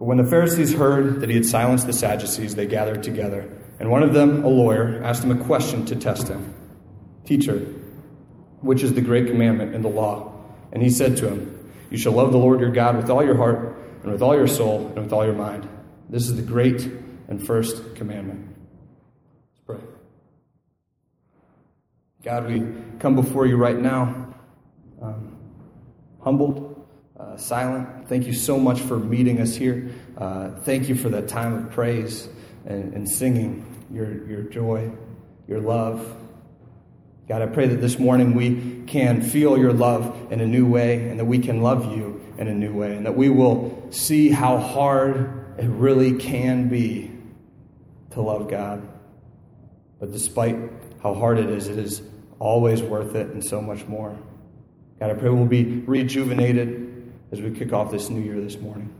But when the Pharisees heard that he had silenced the Sadducees, they gathered together. And one of them, a lawyer, asked him a question to test him Teacher, which is the great commandment in the law? And he said to him, You shall love the Lord your God with all your heart, and with all your soul, and with all your mind. This is the great and first commandment. Let's pray. God, we come before you right now, um, humbled uh, silent. Thank you so much for meeting us here. Uh, thank you for that time of praise and, and singing your, your joy, your love. God, I pray that this morning we can feel your love in a new way and that we can love you in a new way and that we will see how hard it really can be to love God. But despite how hard it is, it is always worth it and so much more. God, I pray we'll be rejuvenated as we kick off this new year this morning.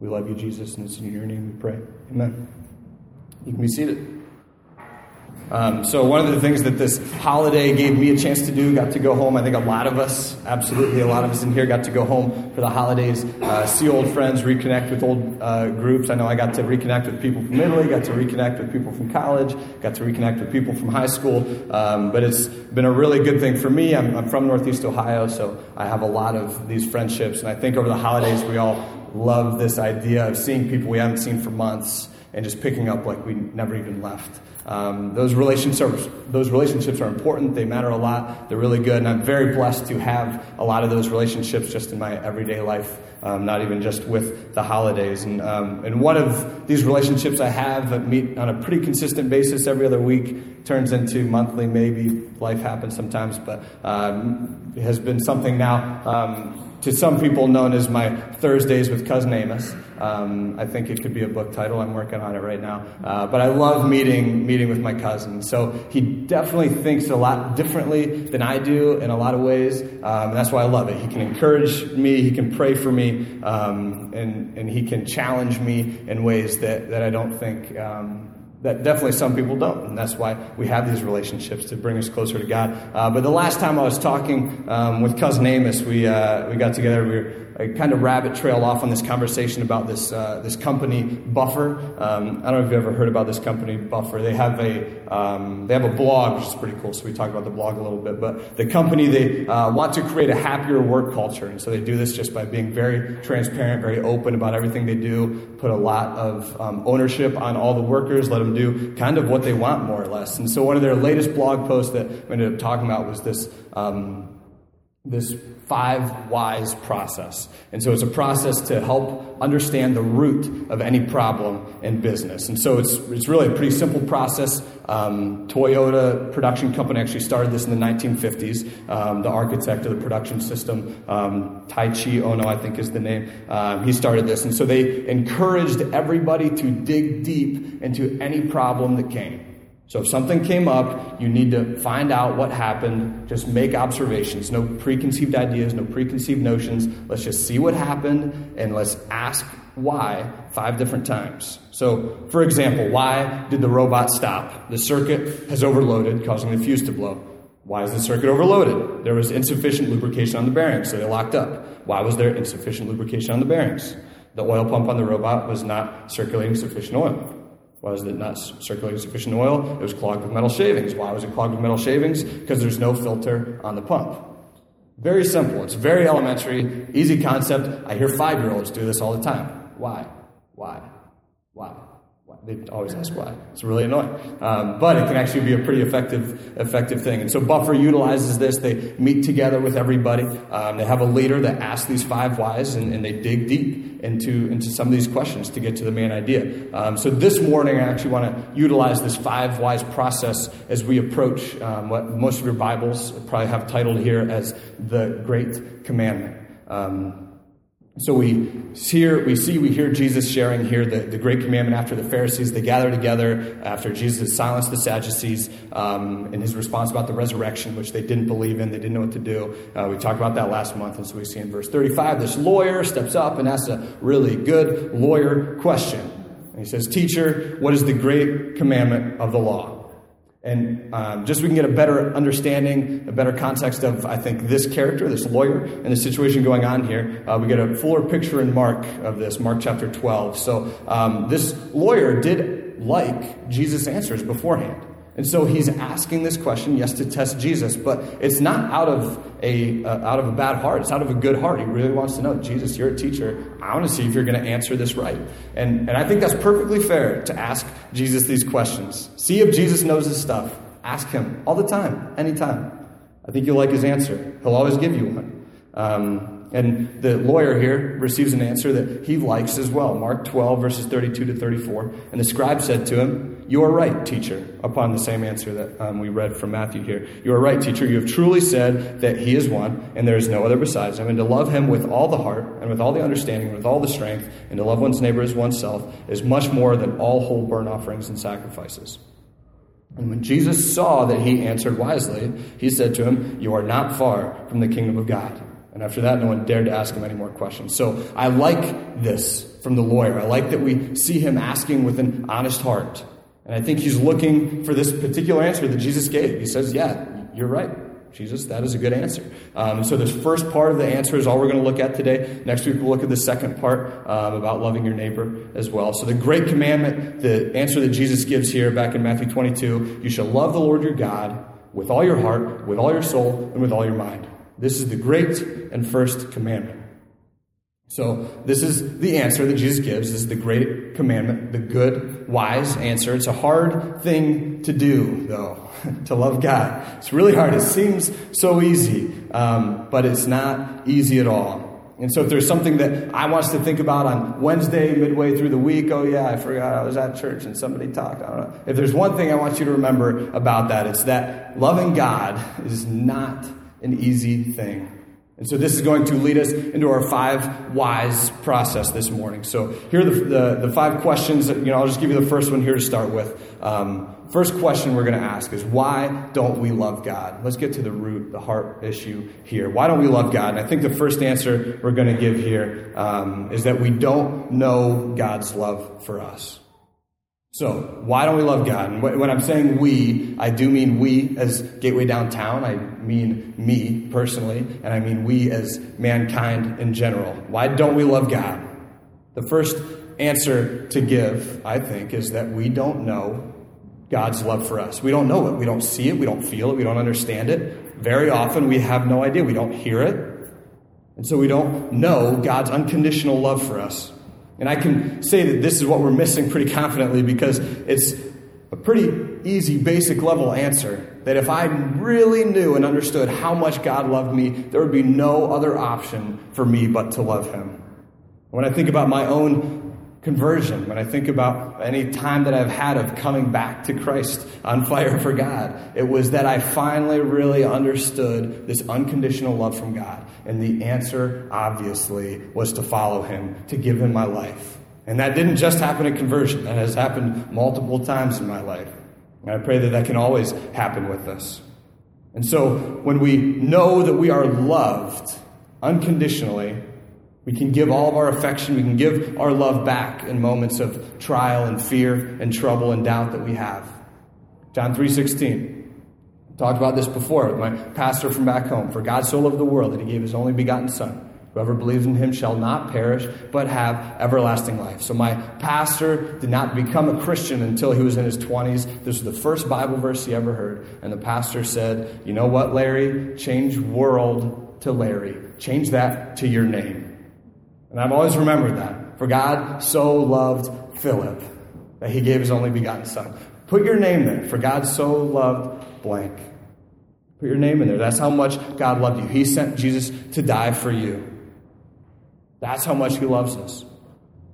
We love you, Jesus, and it's in your name we pray. Amen. You can be seated. Um, so, one of the things that this holiday gave me a chance to do, got to go home. I think a lot of us, absolutely a lot of us in here, got to go home for the holidays, uh, see old friends, reconnect with old uh, groups. I know I got to reconnect with people from Italy, got to reconnect with people from college, got to reconnect with people from high school. Um, but it's been a really good thing for me. I'm, I'm from Northeast Ohio, so I have a lot of these friendships. And I think over the holidays, we all love this idea of seeing people we haven't seen for months and just picking up like we never even left. Um, those relationships, those relationships are important. They matter a lot. They're really good, and I'm very blessed to have a lot of those relationships just in my everyday life, um, not even just with the holidays. And um, and one of these relationships I have that meet on a pretty consistent basis every other week turns into monthly. Maybe life happens sometimes, but um, has been something now um, to some people known as my Thursdays with Cousin Amos. Um, I think it could be a book title. I'm working on it right now. Uh, but I love meeting meeting with my cousin. So he definitely thinks a lot differently than I do in a lot of ways. Um, that's why I love it. He can encourage me. He can pray for me, um, and and he can challenge me in ways that that I don't think. Um, that definitely some people don't, and that's why we have these relationships to bring us closer to God. Uh, but the last time I was talking um, with cousin Amos, we uh, we got together. We were I kind of rabbit trail off on this conversation about this uh, this company Buffer. Um, I don't know if you've ever heard about this company Buffer. They have a um, they have a blog, which is pretty cool. So we talked about the blog a little bit. But the company they uh, want to create a happier work culture, and so they do this just by being very transparent, very open about everything they do. Put a lot of um, ownership on all the workers. Let them do kind of what they want, more or less. And so one of their latest blog posts that we ended up talking about was this um, this five whys process. And so it's a process to help understand the root of any problem in business. And so it's, it's really a pretty simple process. Um, Toyota production company actually started this in the 1950s. Um, the architect of the production system, um, Taiichi Ohno, I think is the name, um, he started this. And so they encouraged everybody to dig deep into any problem that came. So if something came up, you need to find out what happened. Just make observations. No preconceived ideas, no preconceived notions. Let's just see what happened and let's ask why five different times. So, for example, why did the robot stop? The circuit has overloaded, causing the fuse to blow. Why is the circuit overloaded? There was insufficient lubrication on the bearings, so they locked up. Why was there insufficient lubrication on the bearings? The oil pump on the robot was not circulating sufficient oil. Why was it not circulating sufficient oil? It was clogged with metal shavings. Why was it clogged with metal shavings? Because there's no filter on the pump. Very simple. It's very elementary, easy concept. I hear five year olds do this all the time. Why? Why? Why? They always ask why. It's really annoying. Um, but it can actually be a pretty effective, effective thing. And so Buffer utilizes this. They meet together with everybody. Um, they have a leader that asks these five whys, and, and, they dig deep into, into some of these questions to get to the main idea. Um, so this morning, I actually want to utilize this five whys process as we approach um, what most of your Bibles probably have titled here as the Great Commandment. So we hear, we see, we hear Jesus sharing here the, the great commandment after the Pharisees. They gather together after Jesus silenced the Sadducees um, in his response about the resurrection, which they didn't believe in. They didn't know what to do. Uh, we talked about that last month. And so we see in verse 35, this lawyer steps up and asks a really good lawyer question. And he says, Teacher, what is the great commandment of the law? And um, just so we can get a better understanding, a better context of, I think, this character, this lawyer, and the situation going on here, uh, we get a fuller picture in Mark of this, Mark chapter 12. So um, this lawyer did like Jesus' answers beforehand. And so he's asking this question, yes, to test Jesus, but it's not out of a uh, out of a bad heart. It's out of a good heart. He really wants to know, Jesus, you're a teacher. I want to see if you're going to answer this right. And and I think that's perfectly fair to ask Jesus these questions. See if Jesus knows his stuff. Ask him all the time, anytime. I think you'll like his answer. He'll always give you one. Um, and the lawyer here receives an answer that he likes as well. Mark 12, verses 32 to 34. And the scribe said to him, You are right, teacher, upon the same answer that um, we read from Matthew here. You are right, teacher. You have truly said that he is one, and there is no other besides him. And to love him with all the heart, and with all the understanding, and with all the strength, and to love one's neighbor as oneself, is much more than all whole burnt offerings and sacrifices. And when Jesus saw that he answered wisely, he said to him, You are not far from the kingdom of God. And after that, no one dared to ask him any more questions. So I like this from the lawyer. I like that we see him asking with an honest heart. And I think he's looking for this particular answer that Jesus gave. He says, Yeah, you're right. Jesus, that is a good answer. Um, so, this first part of the answer is all we're going to look at today. Next week, we'll look at the second part um, about loving your neighbor as well. So, the great commandment, the answer that Jesus gives here back in Matthew 22 you shall love the Lord your God with all your heart, with all your soul, and with all your mind. This is the great and first commandment. So, this is the answer that Jesus gives. This is the great commandment, the good, wise answer. It's a hard thing to do, though, to love God. It's really hard. It seems so easy, um, but it's not easy at all. And so, if there's something that I want to think about on Wednesday, midway through the week, oh, yeah, I forgot I was at church and somebody talked. I don't know. If there's one thing I want you to remember about that, it's that loving God is not an easy thing. And so this is going to lead us into our five whys process this morning. So here are the, the, the five questions. That, you know, I'll just give you the first one here to start with. Um, first question we're going to ask is why don't we love God? Let's get to the root, the heart issue here. Why don't we love God? And I think the first answer we're going to give here um, is that we don't know God's love for us. So, why don't we love God? And when I'm saying we, I do mean we as Gateway Downtown. I mean me personally, and I mean we as mankind in general. Why don't we love God? The first answer to give, I think, is that we don't know God's love for us. We don't know it. We don't see it. We don't feel it. We don't understand it. Very often, we have no idea. We don't hear it. And so we don't know God's unconditional love for us. And I can say that this is what we're missing pretty confidently because it's a pretty easy, basic level answer. That if I really knew and understood how much God loved me, there would be no other option for me but to love Him. When I think about my own conversion, when I think about any time that I've had of coming back to Christ on fire for God, it was that I finally really understood this unconditional love from God. And the answer, obviously, was to follow Him, to give Him my life. And that didn't just happen at conversion, that has happened multiple times in my life. And I pray that that can always happen with us. And so when we know that we are loved unconditionally, we can give all of our affection, we can give our love back in moments of trial and fear and trouble and doubt that we have. John 3:16. Talked about this before with my pastor from back home. For God so loved the world that he gave his only begotten son. Whoever believes in him shall not perish, but have everlasting life. So my pastor did not become a Christian until he was in his 20s. This was the first Bible verse he ever heard. And the pastor said, You know what, Larry? Change world to Larry. Change that to your name. And I've always remembered that. For God so loved Philip that he gave his only begotten son. Put your name there. For God so loved blank. Put your name in there. That's how much God loved you. He sent Jesus to die for you. That's how much he loves us.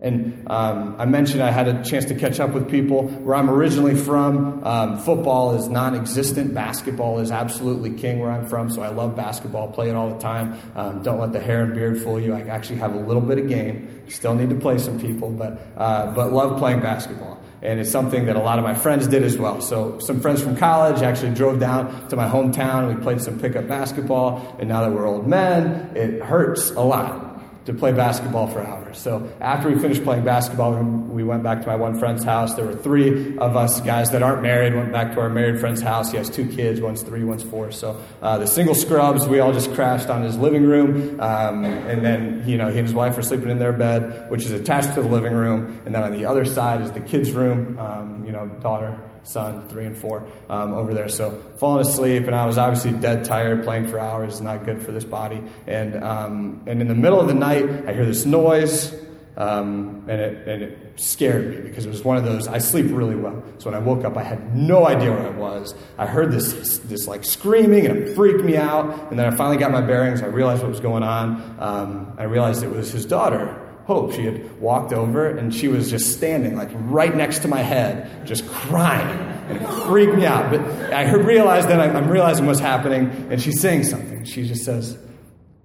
And um, I mentioned I had a chance to catch up with people where I'm originally from. Um, football is non existent, basketball is absolutely king where I'm from, so I love basketball, play it all the time. Um, don't let the hair and beard fool you. I actually have a little bit of game. Still need to play some people, but, uh, but love playing basketball. And it's something that a lot of my friends did as well. So, some friends from college actually drove down to my hometown. We played some pickup basketball, and now that we're old men, it hurts a lot to play basketball for hours. So after we finished playing basketball, we went back to my one friend's house. There were three of us guys that aren't married. Went back to our married friend's house. He has two kids. One's three, one's four. So uh, the single scrubs, we all just crashed on his living room, um, and then you know he and his wife are sleeping in their bed, which is attached to the living room. And then on the other side is the kids' room. Um, you know, daughter son, three and four, um, over there. So falling asleep, and I was obviously dead tired. Playing for hours not good for this body. And um, and in the middle of the night, I hear this noise, um, and it and it scared me because it was one of those. I sleep really well, so when I woke up, I had no idea where I was. I heard this this like screaming, and it freaked me out. And then I finally got my bearings. I realized what was going on. Um, I realized it was his daughter Hope. She had walked over and she was just standing like right next to my head, just crying. And it freaked me out. But I realized then I'm realizing what's happening, and she's saying something. She just says,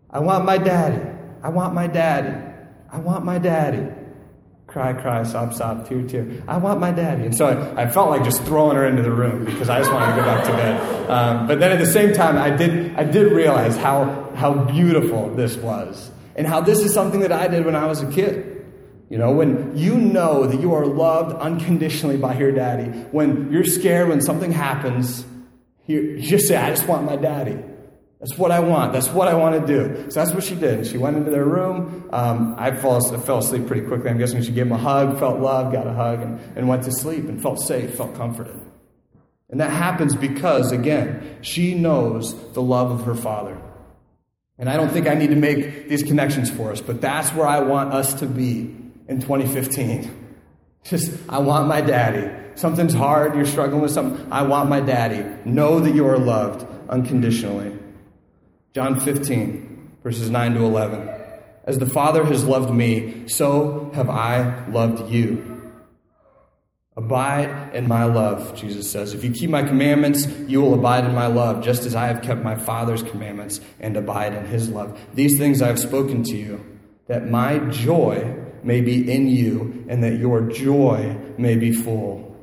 I want my daddy. I want my daddy. I want my daddy. Cry, cry, sob, sob, tear, tear. I want my daddy. And so I, I felt like just throwing her into the room because I just wanted to go back to bed. Um, but then at the same time, I did, I did realize how, how beautiful this was and how this is something that I did when I was a kid. You know, when you know that you are loved unconditionally by your daddy, when you're scared when something happens, you just say, I just want my daddy. That's what I want. That's what I want to do. So that's what she did. She went into their room. Um, I fell, fell asleep pretty quickly. I'm guessing she gave him a hug, felt love, got a hug, and, and went to sleep and felt safe, felt comforted. And that happens because, again, she knows the love of her father. And I don't think I need to make these connections for us, but that's where I want us to be in 2015. Just, I want my daddy. Something's hard, you're struggling with something. I want my daddy. Know that you are loved unconditionally. John 15, verses 9 to 11. As the Father has loved me, so have I loved you. Abide in my love, Jesus says. If you keep my commandments, you will abide in my love, just as I have kept my Father's commandments and abide in his love. These things I have spoken to you, that my joy may be in you and that your joy may be full.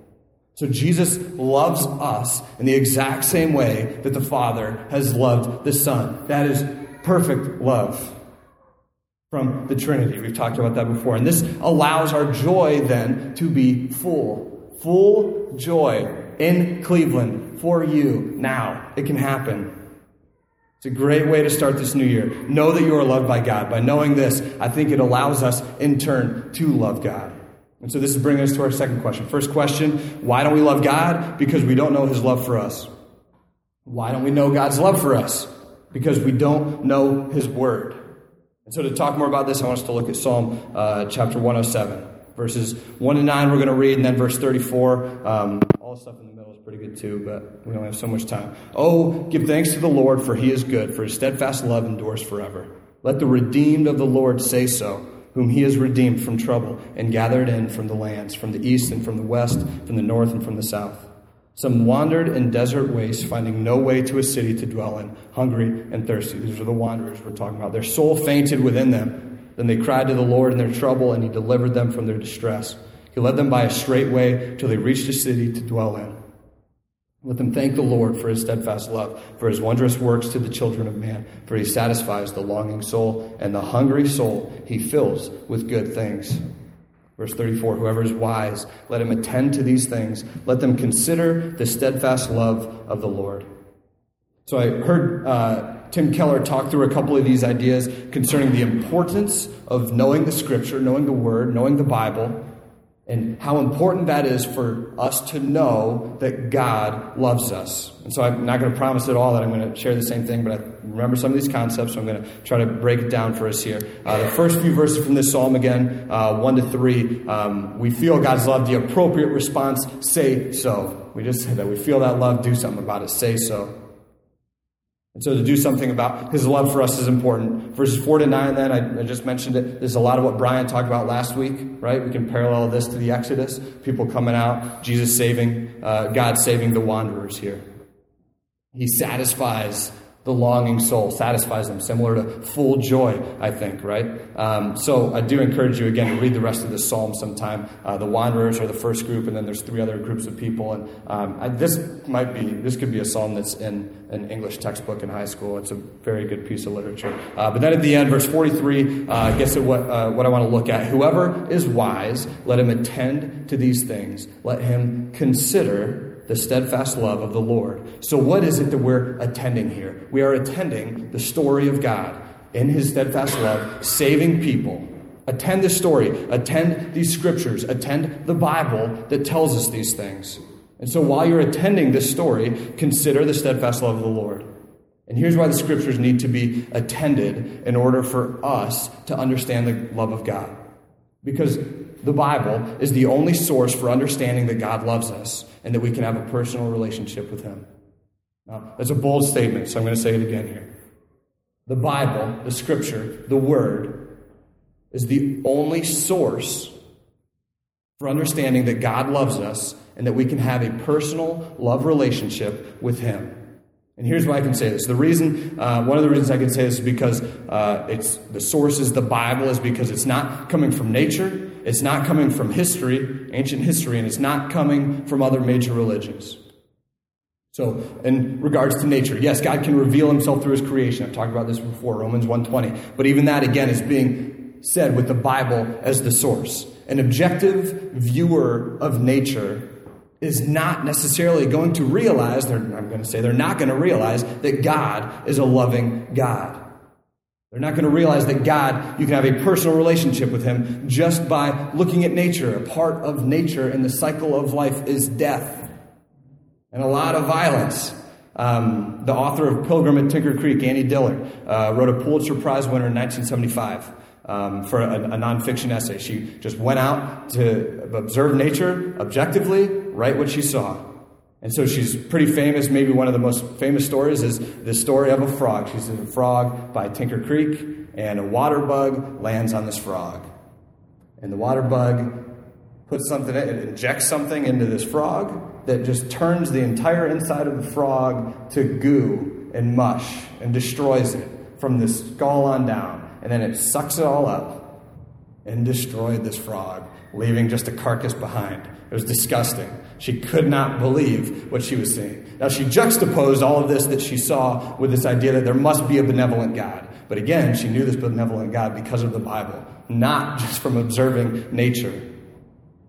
So Jesus loves us in the exact same way that the Father has loved the Son. That is perfect love from the Trinity. We've talked about that before. And this allows our joy then to be full. Full joy in Cleveland for you now. It can happen. It's a great way to start this new year. Know that you are loved by God. By knowing this, I think it allows us in turn to love God. And so this is bringing us to our second question. First question why don't we love God? Because we don't know his love for us. Why don't we know God's love for us? Because we don't know his word. And so, to talk more about this, I want us to look at Psalm uh, chapter 107, verses 1 to 9. We're going to read, and then verse 34. Um, all stuff in the middle is pretty good too, but we don't have so much time. Oh, give thanks to the Lord, for he is good, for his steadfast love endures forever. Let the redeemed of the Lord say so, whom he has redeemed from trouble and gathered in from the lands, from the east and from the west, from the north and from the south. Some wandered in desert wastes, finding no way to a city to dwell in, hungry and thirsty. These are the wanderers we're talking about. Their soul fainted within them. Then they cried to the Lord in their trouble, and He delivered them from their distress. He led them by a straight way till they reached a city to dwell in. Let them thank the Lord for his steadfast love, for his wondrous works to the children of man, for he satisfies the longing soul, and the hungry soul he fills with good things. Verse 34 Whoever is wise, let him attend to these things. Let them consider the steadfast love of the Lord. So I heard uh, Tim Keller talk through a couple of these ideas concerning the importance of knowing the Scripture, knowing the Word, knowing the Bible, and how important that is for us to know that God loves us. And so I'm not going to promise at all that I'm going to share the same thing, but I remember some of these concepts, so I'm going to try to break it down for us here. Uh, the first few verses from this psalm, again, uh, 1 to 3, um, we feel God's love, the appropriate response, say so. We just say that. We feel that love, do something about it, say so. And so to do something about his love for us is important. Verses 4 to 9, then, I, I, just mentioned it. There's a lot of what Brian talked about last week, right? We can parallel this to the Exodus. People coming out, Jesus saving, uh, God saving the wanderers here. He satisfies the longing soul satisfies them, similar to full joy, I think, right? Um, so I do encourage you again to read the rest of this psalm sometime. Uh, the wanderers are the first group, and then there's three other groups of people. And um, I, this might be, this could be a psalm that's in an English textbook in high school. It's a very good piece of literature. Uh, but then at the end, verse 43 uh, gets at what, uh, what I want to look at. Whoever is wise, let him attend to these things. Let him consider the steadfast love of the Lord. So, what is it that we're attending here? We are attending the story of God in his steadfast love, saving people. Attend the story, attend these scriptures, attend the Bible that tells us these things. And so, while you're attending this story, consider the steadfast love of the Lord. And here's why the scriptures need to be attended in order for us to understand the love of God. Because the Bible is the only source for understanding that God loves us and that we can have a personal relationship with Him. Now, that's a bold statement, so I'm going to say it again here. The Bible, the Scripture, the Word, is the only source for understanding that God loves us and that we can have a personal love relationship with Him. And here's why I can say this. The reason, uh, one of the reasons I can say this is because uh, it's the source is the Bible, is because it's not coming from nature, it's not coming from history, ancient history, and it's not coming from other major religions. So, in regards to nature, yes, God can reveal himself through his creation. I've talked about this before, Romans 1:20. But even that again is being said with the Bible as the source. An objective viewer of nature is not necessarily going to realize, I'm going to say they're not going to realize that God is a loving God. They're not going to realize that God, you can have a personal relationship with Him just by looking at nature. A part of nature and the cycle of life is death and a lot of violence. Um, the author of Pilgrim at Tinker Creek, Annie Dillard, uh, wrote a Pulitzer Prize winner in 1975 um, for a, a nonfiction essay. She just went out to observe nature objectively, write what she saw. And so she's pretty famous. Maybe one of the most famous stories is the story of a frog. She's a frog by Tinker Creek, and a water bug lands on this frog. And the water bug puts something, it injects something into this frog that just turns the entire inside of the frog to goo and mush and destroys it from the skull on down and then it sucks it all up and destroyed this frog, leaving just a carcass behind. It was disgusting. She could not believe what she was seeing. Now, she juxtaposed all of this that she saw with this idea that there must be a benevolent God. But again, she knew this benevolent God because of the Bible, not just from observing nature.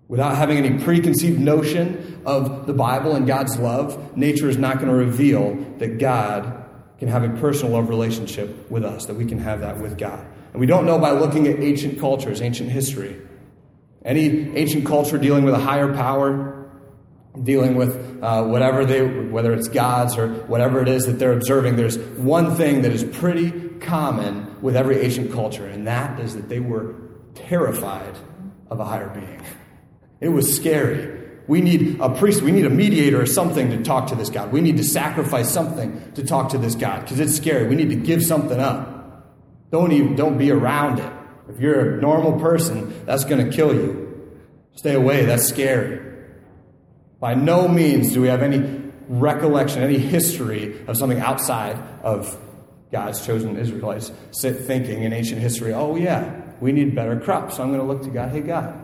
Without having any preconceived notion of the Bible and God's love, nature is not going to reveal that God can have a personal love relationship with us, that we can have that with God. And we don't know by looking at ancient cultures, ancient history. Any ancient culture dealing with a higher power, dealing with uh, whatever they, whether it's gods or whatever it is that they're observing, there's one thing that is pretty common with every ancient culture, and that is that they were terrified of a higher being. It was scary. We need a priest, we need a mediator or something to talk to this God. We need to sacrifice something to talk to this God because it's scary. We need to give something up. Don't even don't be around it. If you're a normal person, that's going to kill you. Stay away, that's scary. By no means do we have any recollection, any history of something outside of God's chosen Israelites sit thinking in ancient history, oh, yeah, we need better crops. So I'm going to look to God. Hey, God,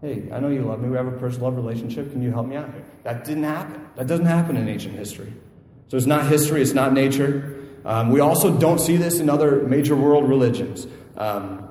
Hey, I know you love me. We have a personal love relationship. Can you help me out here? That didn't happen. That doesn't happen in ancient history. So it's not history, it's not nature. Um, we also don't see this in other major world religions. Um,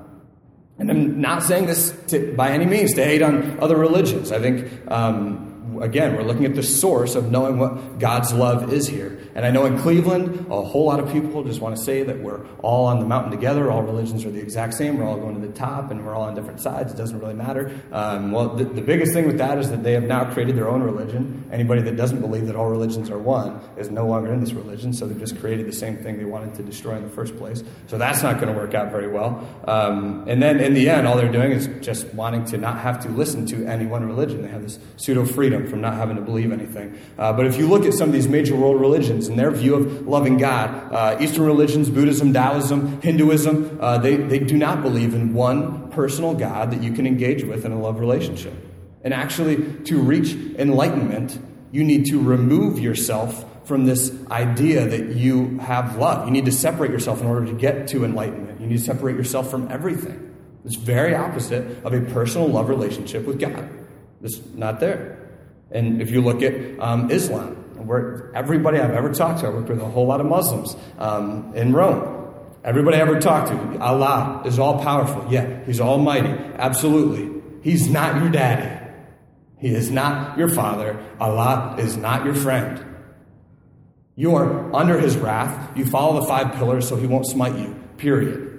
and I'm not saying this to, by any means to hate on other religions. I think um, again, we're looking at the source of knowing what God's love is here. And I know in Cleveland, a whole lot of people just want to say that we're all on the mountain together. All religions are the exact same. We're all going to the top and we're all on different sides. It doesn't really matter. Um, well, the, the biggest thing with that is that they have now created their own religion. Anybody that doesn't believe that all religions are one is no longer in this religion. So they've just created the same thing they wanted to destroy in the first place. So that's not going to work out very well. Um, and then in the end, all they're doing is just wanting to not have to listen to any one religion. They have this pseudo freedom from not having to believe anything. Uh, but if you look at some of these major world religions and their view of loving God, uh, Eastern religions, Buddhism, Taoism, Hinduism, uh, they, they do not believe in one personal God that you can engage with in a love relationship. And actually, to reach enlightenment, you need to remove yourself from this idea that you have love. You need to separate yourself in order to get to enlightenment. You need to separate yourself from everything. It's very opposite of a personal love relationship with God. It's not there. And if you look at um, Islam, where everybody I've ever talked to, I worked with a whole lot of Muslims um, in Rome. Everybody I ever talked to, Allah is all powerful. Yeah, He's almighty. Absolutely. He's not your daddy. He is not your father. Allah is not your friend. You are under His wrath. You follow the five pillars so He won't smite you. Period.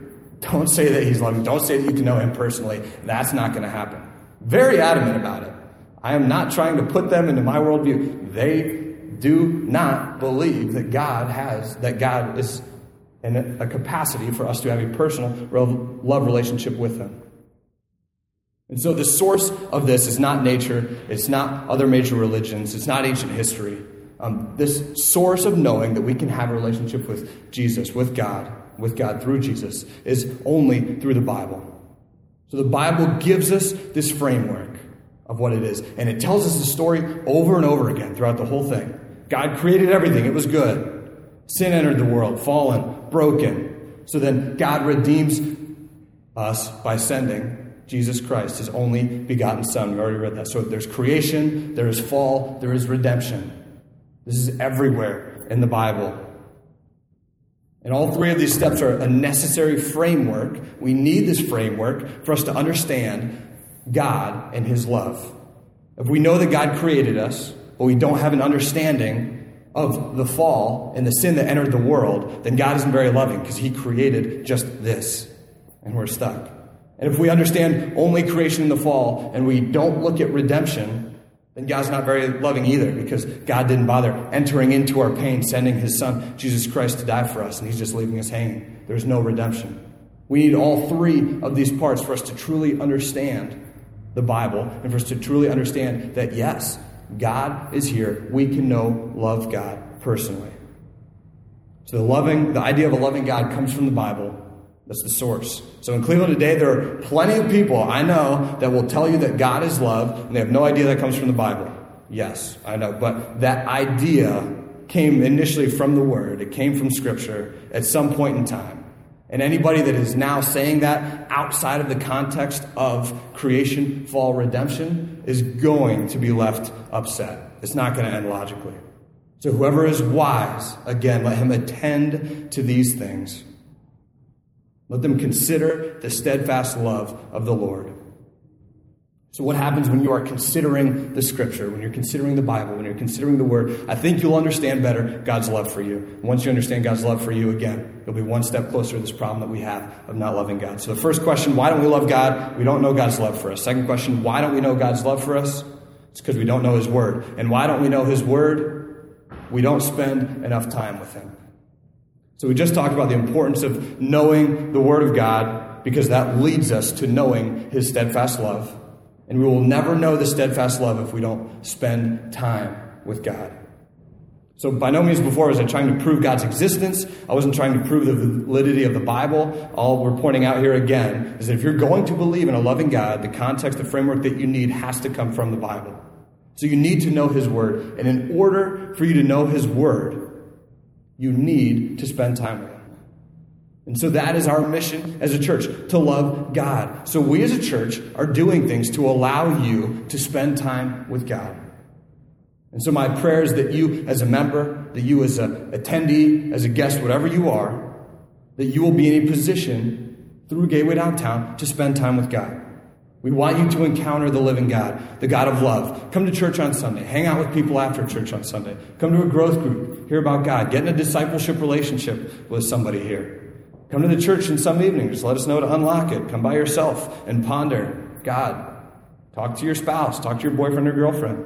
Don't say that He's loving. Don't say that you can know Him personally. That's not going to happen. Very adamant about it. I am not trying to put them into my worldview. They do not believe that God has, that God is in a capacity for us to have a personal love relationship with Him. And so the source of this is not nature, it's not other major religions, it's not ancient history. Um, this source of knowing that we can have a relationship with Jesus, with God, with God through Jesus, is only through the Bible. So the Bible gives us this framework of what it is, and it tells us the story over and over again throughout the whole thing. God created everything, it was good. Sin entered the world, fallen, broken. So then God redeems us by sending Jesus Christ, his only begotten Son. We already read that. So there's creation, there is fall, there is redemption. This is everywhere in the Bible. And all three of these steps are a necessary framework. We need this framework for us to understand God and His love. If we know that God created us, but we don't have an understanding of the fall and the sin that entered the world, then God isn't very loving because He created just this, and we're stuck. And if we understand only creation in the fall and we don't look at redemption, then God's not very loving either because God didn't bother entering into our pain, sending His Son, Jesus Christ, to die for us, and He's just leaving us hanging. There's no redemption. We need all three of these parts for us to truly understand the Bible and for us to truly understand that, yes, God is here. We can know, love God personally. So the loving, the idea of a loving God comes from the Bible. That's the source. So in Cleveland today, there are plenty of people I know that will tell you that God is love, and they have no idea that comes from the Bible. Yes, I know. But that idea came initially from the Word, it came from Scripture at some point in time. And anybody that is now saying that outside of the context of creation, fall, redemption is going to be left upset. It's not going to end logically. So, whoever is wise, again, let him attend to these things. Let them consider the steadfast love of the Lord. So, what happens when you are considering the Scripture, when you're considering the Bible, when you're considering the Word? I think you'll understand better God's love for you. Once you understand God's love for you, again, you'll be one step closer to this problem that we have of not loving God. So, the first question why don't we love God? We don't know God's love for us. Second question why don't we know God's love for us? It's because we don't know His Word. And why don't we know His Word? We don't spend enough time with Him. So, we just talked about the importance of knowing the Word of God because that leads us to knowing His steadfast love. And we will never know the steadfast love if we don't spend time with God. So, by no means before was I trying to prove God's existence. I wasn't trying to prove the validity of the Bible. All we're pointing out here again is that if you're going to believe in a loving God, the context, the framework that you need has to come from the Bible. So, you need to know His Word. And in order for you to know His Word, you need to spend time with Him. And so that is our mission as a church to love God. So we as a church are doing things to allow you to spend time with God. And so my prayer is that you as a member, that you as an attendee, as a guest, whatever you are, that you will be in a position through Gateway Downtown to spend time with God. We want you to encounter the living God, the God of love. Come to church on Sunday. Hang out with people after church on Sunday. Come to a growth group. Hear about God. Get in a discipleship relationship with somebody here. Come to the church in some evening. Just let us know to unlock it. Come by yourself and ponder God. Talk to your spouse, talk to your boyfriend or girlfriend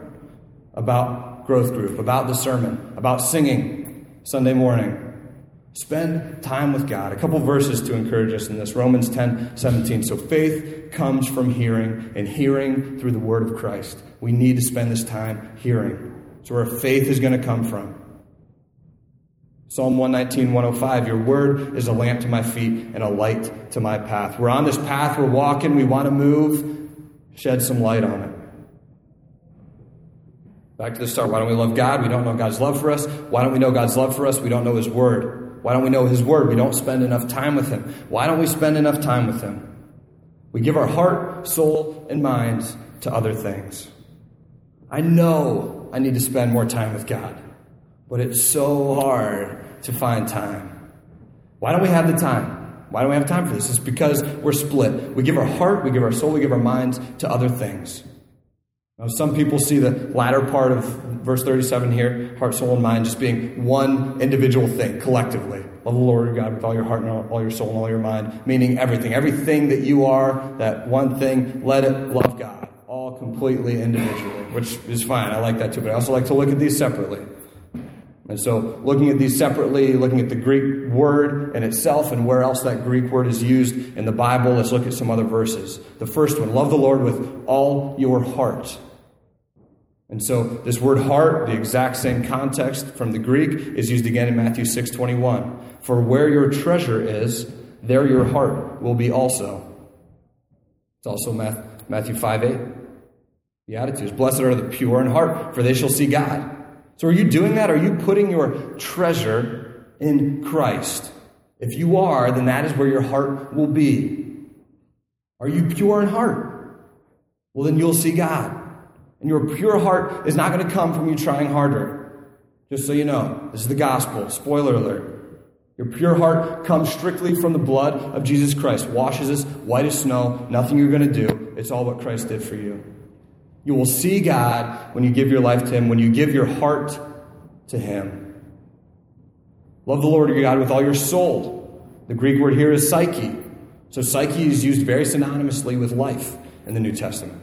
about growth group, about the sermon, about singing Sunday morning. Spend time with God. A couple verses to encourage us in this Romans 10 17. So faith comes from hearing, and hearing through the word of Christ. We need to spend this time hearing. So, where faith is going to come from. Psalm 119, 105, your word is a lamp to my feet and a light to my path. We're on this path, we're walking, we want to move, shed some light on it. Back to the start. Why don't we love God? We don't know God's love for us. Why don't we know God's love for us? We don't know His Word. Why don't we know His Word? We don't spend enough time with Him. Why don't we spend enough time with Him? We give our heart, soul, and minds to other things. I know I need to spend more time with God, but it's so hard to find time. Why don't we have the time? Why don't we have time for this? It's because we're split. We give our heart, we give our soul, we give our minds to other things. Now, some people see the latter part of verse 37 here, heart, soul, and mind, just being one individual thing collectively. Love the Lord your God with all your heart and all your soul and all your mind, meaning everything. Everything that you are, that one thing, let it love God. All completely individually, which is fine. I like that too, but I also like to look at these separately. And so, looking at these separately, looking at the Greek word in itself and where else that Greek word is used in the Bible, let's look at some other verses. The first one love the Lord with all your heart. And so this word heart, the exact same context from the Greek, is used again in Matthew 6:21. For where your treasure is, there your heart will be also. It's also Matthew 5 8. The Beatitudes. Blessed are the pure in heart, for they shall see God. So are you doing that? Are you putting your treasure in Christ? If you are, then that is where your heart will be. Are you pure in heart? Well, then you'll see God. And your pure heart is not going to come from you trying harder. Just so you know, this is the gospel. Spoiler alert. Your pure heart comes strictly from the blood of Jesus Christ, washes us white as snow. Nothing you're going to do. It's all what Christ did for you. You will see God when you give your life to Him, when you give your heart to Him. Love the Lord your God with all your soul. The Greek word here is psyche. So, psyche is used very synonymously with life in the New Testament.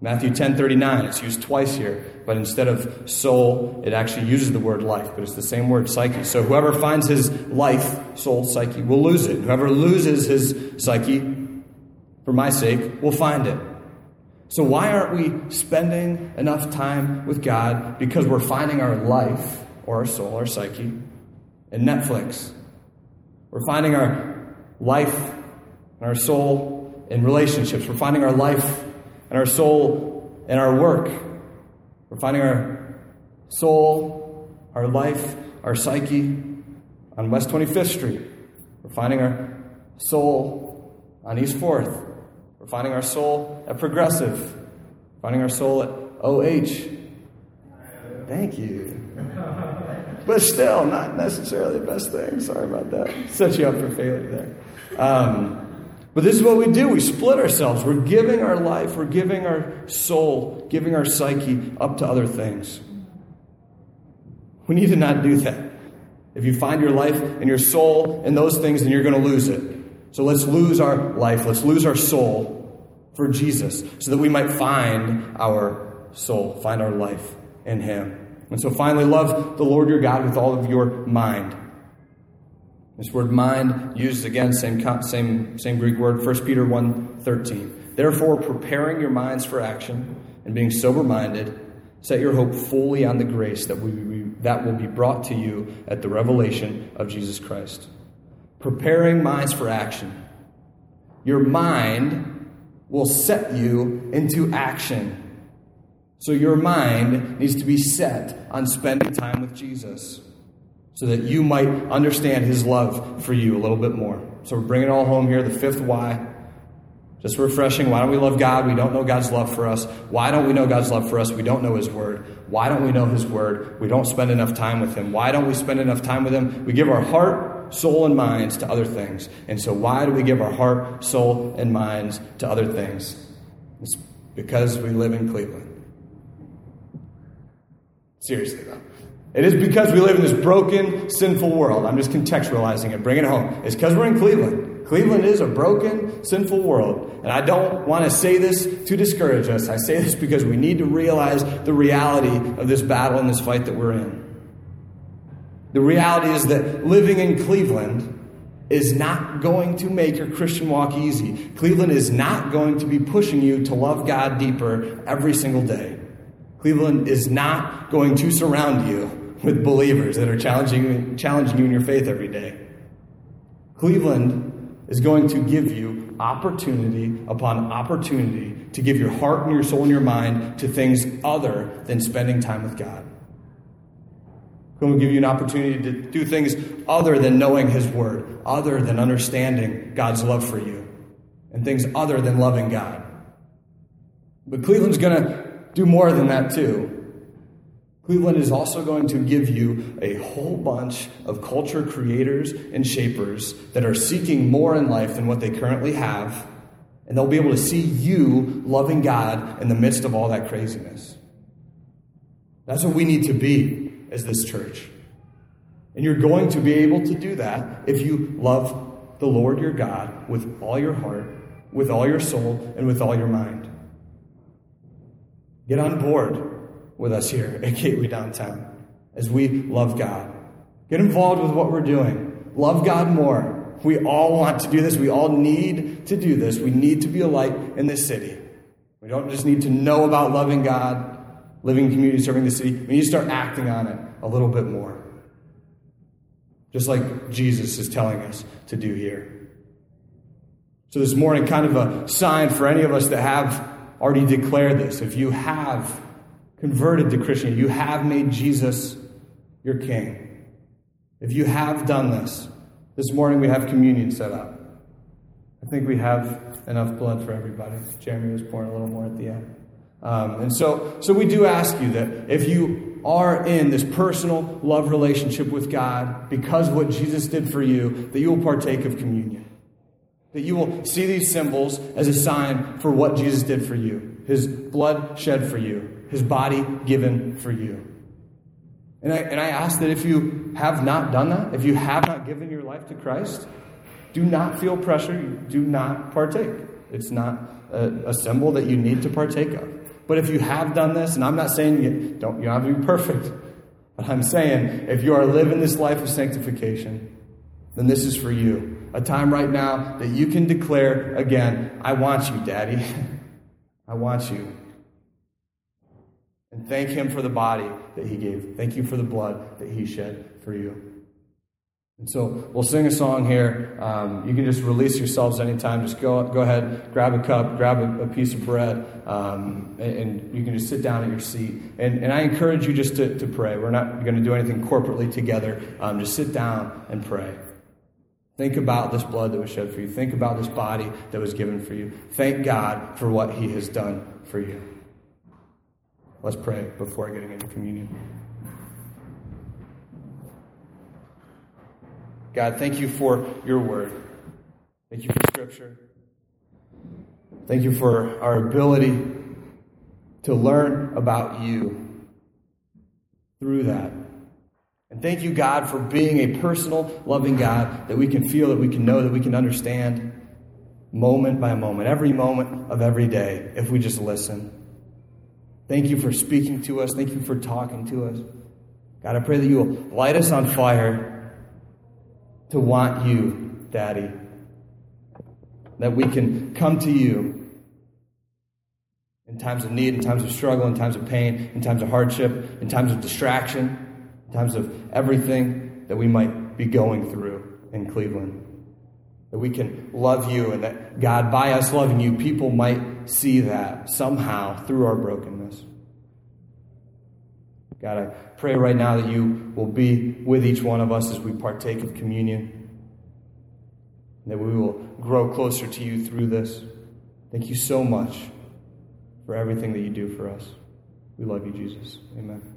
Matthew 10:39, it's used twice here, but instead of soul, it actually uses the word life, but it's the same word psyche. So whoever finds his life, soul, psyche, will lose it. Whoever loses his psyche for my sake will find it. So why aren't we spending enough time with God because we're finding our life or our soul, our psyche in Netflix. We're finding our life and our soul in relationships. We're finding our life and our soul in our work. We're finding our soul, our life, our psyche on West 25th Street. We're finding our soul on East 4th. We're finding our soul at Progressive. Finding our soul at OH. Thank you. But still, not necessarily the best thing. Sorry about that. Set you up for failure there. Um, but this is what we do. We split ourselves. We're giving our life, we're giving our soul, giving our psyche up to other things. We need to not do that. If you find your life and your soul in those things, then you're going to lose it. So let's lose our life, let's lose our soul for Jesus so that we might find our soul, find our life in Him. And so finally, love the Lord your God with all of your mind. This word mind used again, same, same, same Greek word, 1 Peter 1 13. Therefore, preparing your minds for action and being sober minded, set your hope fully on the grace that, we, that will be brought to you at the revelation of Jesus Christ. Preparing minds for action. Your mind will set you into action. So your mind needs to be set on spending time with Jesus so that you might understand his love for you a little bit more. So we're bringing it all home here. The fifth why. Just refreshing. Why don't we love God? We don't know God's love for us. Why don't we know God's love for us? We don't know His Word. Why don't we know His Word? We don't spend enough time with Him. Why don't we spend enough time with Him? We give our heart, soul, and minds to other things. And so, why do we give our heart, soul, and minds to other things? It's because we live in Cleveland. Seriously, though. It is because we live in this broken, sinful world. I'm just contextualizing it, bringing it home. It's because we're in Cleveland. Cleveland is a broken, sinful world. And I don't want to say this to discourage us. I say this because we need to realize the reality of this battle and this fight that we're in. The reality is that living in Cleveland is not going to make your Christian walk easy. Cleveland is not going to be pushing you to love God deeper every single day. Cleveland is not going to surround you with believers that are challenging, challenging you in your faith every day. Cleveland is going to give you opportunity upon opportunity to give your heart and your soul and your mind to things other than spending time with God. Going to give you an opportunity to do things other than knowing His Word, other than understanding God's love for you, and things other than loving God. But Cleveland's going to do more than that, too. Cleveland is also going to give you a whole bunch of culture creators and shapers that are seeking more in life than what they currently have, and they'll be able to see you loving God in the midst of all that craziness. That's what we need to be as this church. And you're going to be able to do that if you love the Lord your God with all your heart, with all your soul, and with all your mind. Get on board with us here at Gateway Downtown as we love God. Get involved with what we're doing. Love God more. We all want to do this. We all need to do this. We need to be a light in this city. We don't just need to know about loving God, living community, serving the city. We need to start acting on it a little bit more. Just like Jesus is telling us to do here. So, this morning, kind of a sign for any of us that have already declared this. If you have converted to Christianity, you have made Jesus your king. If you have done this, this morning we have communion set up. I think we have enough blood for everybody. Jeremy was pouring a little more at the end. Um, and so, so we do ask you that if you are in this personal love relationship with God because of what Jesus did for you, that you will partake of communion. That you will see these symbols as a sign for what Jesus did for you, his blood shed for you, his body given for you. And I, and I ask that if you have not done that, if you have not given your life to Christ, do not feel pressure. Do not partake. It's not a, a symbol that you need to partake of. But if you have done this, and I'm not saying you don't, you have to be perfect, but I'm saying if you are living this life of sanctification, then this is for you. A time right now that you can declare again, I want you, Daddy. I want you. And thank Him for the body that He gave. Thank you for the blood that He shed for you. And so we'll sing a song here. Um, you can just release yourselves anytime. Just go, go ahead, grab a cup, grab a, a piece of bread, um, and, and, you can just sit down at your seat. And, and I encourage you just to, to pray. We're not going to do anything corporately together. Um, just sit down and pray. Think about this blood that was shed for you. Think about this body that was given for you. Thank God for what He has done for you. Let's pray before getting into communion. God, thank you for your word. Thank you for scripture. Thank you for our ability to learn about you through that. And thank you, God, for being a personal, loving God that we can feel, that we can know, that we can understand moment by moment, every moment of every day, if we just listen. Thank you for speaking to us. Thank you for talking to us. God, I pray that you will light us on fire to want you, Daddy. That we can come to you in times of need, in times of struggle, in times of pain, in times of hardship, in times of distraction, in times of everything that we might be going through in Cleveland. That we can love you, and that God, by us loving you, people might see that somehow through our brokenness. God, I pray right now that you will be with each one of us as we partake of communion, that we will grow closer to you through this. Thank you so much for everything that you do for us. We love you, Jesus. Amen.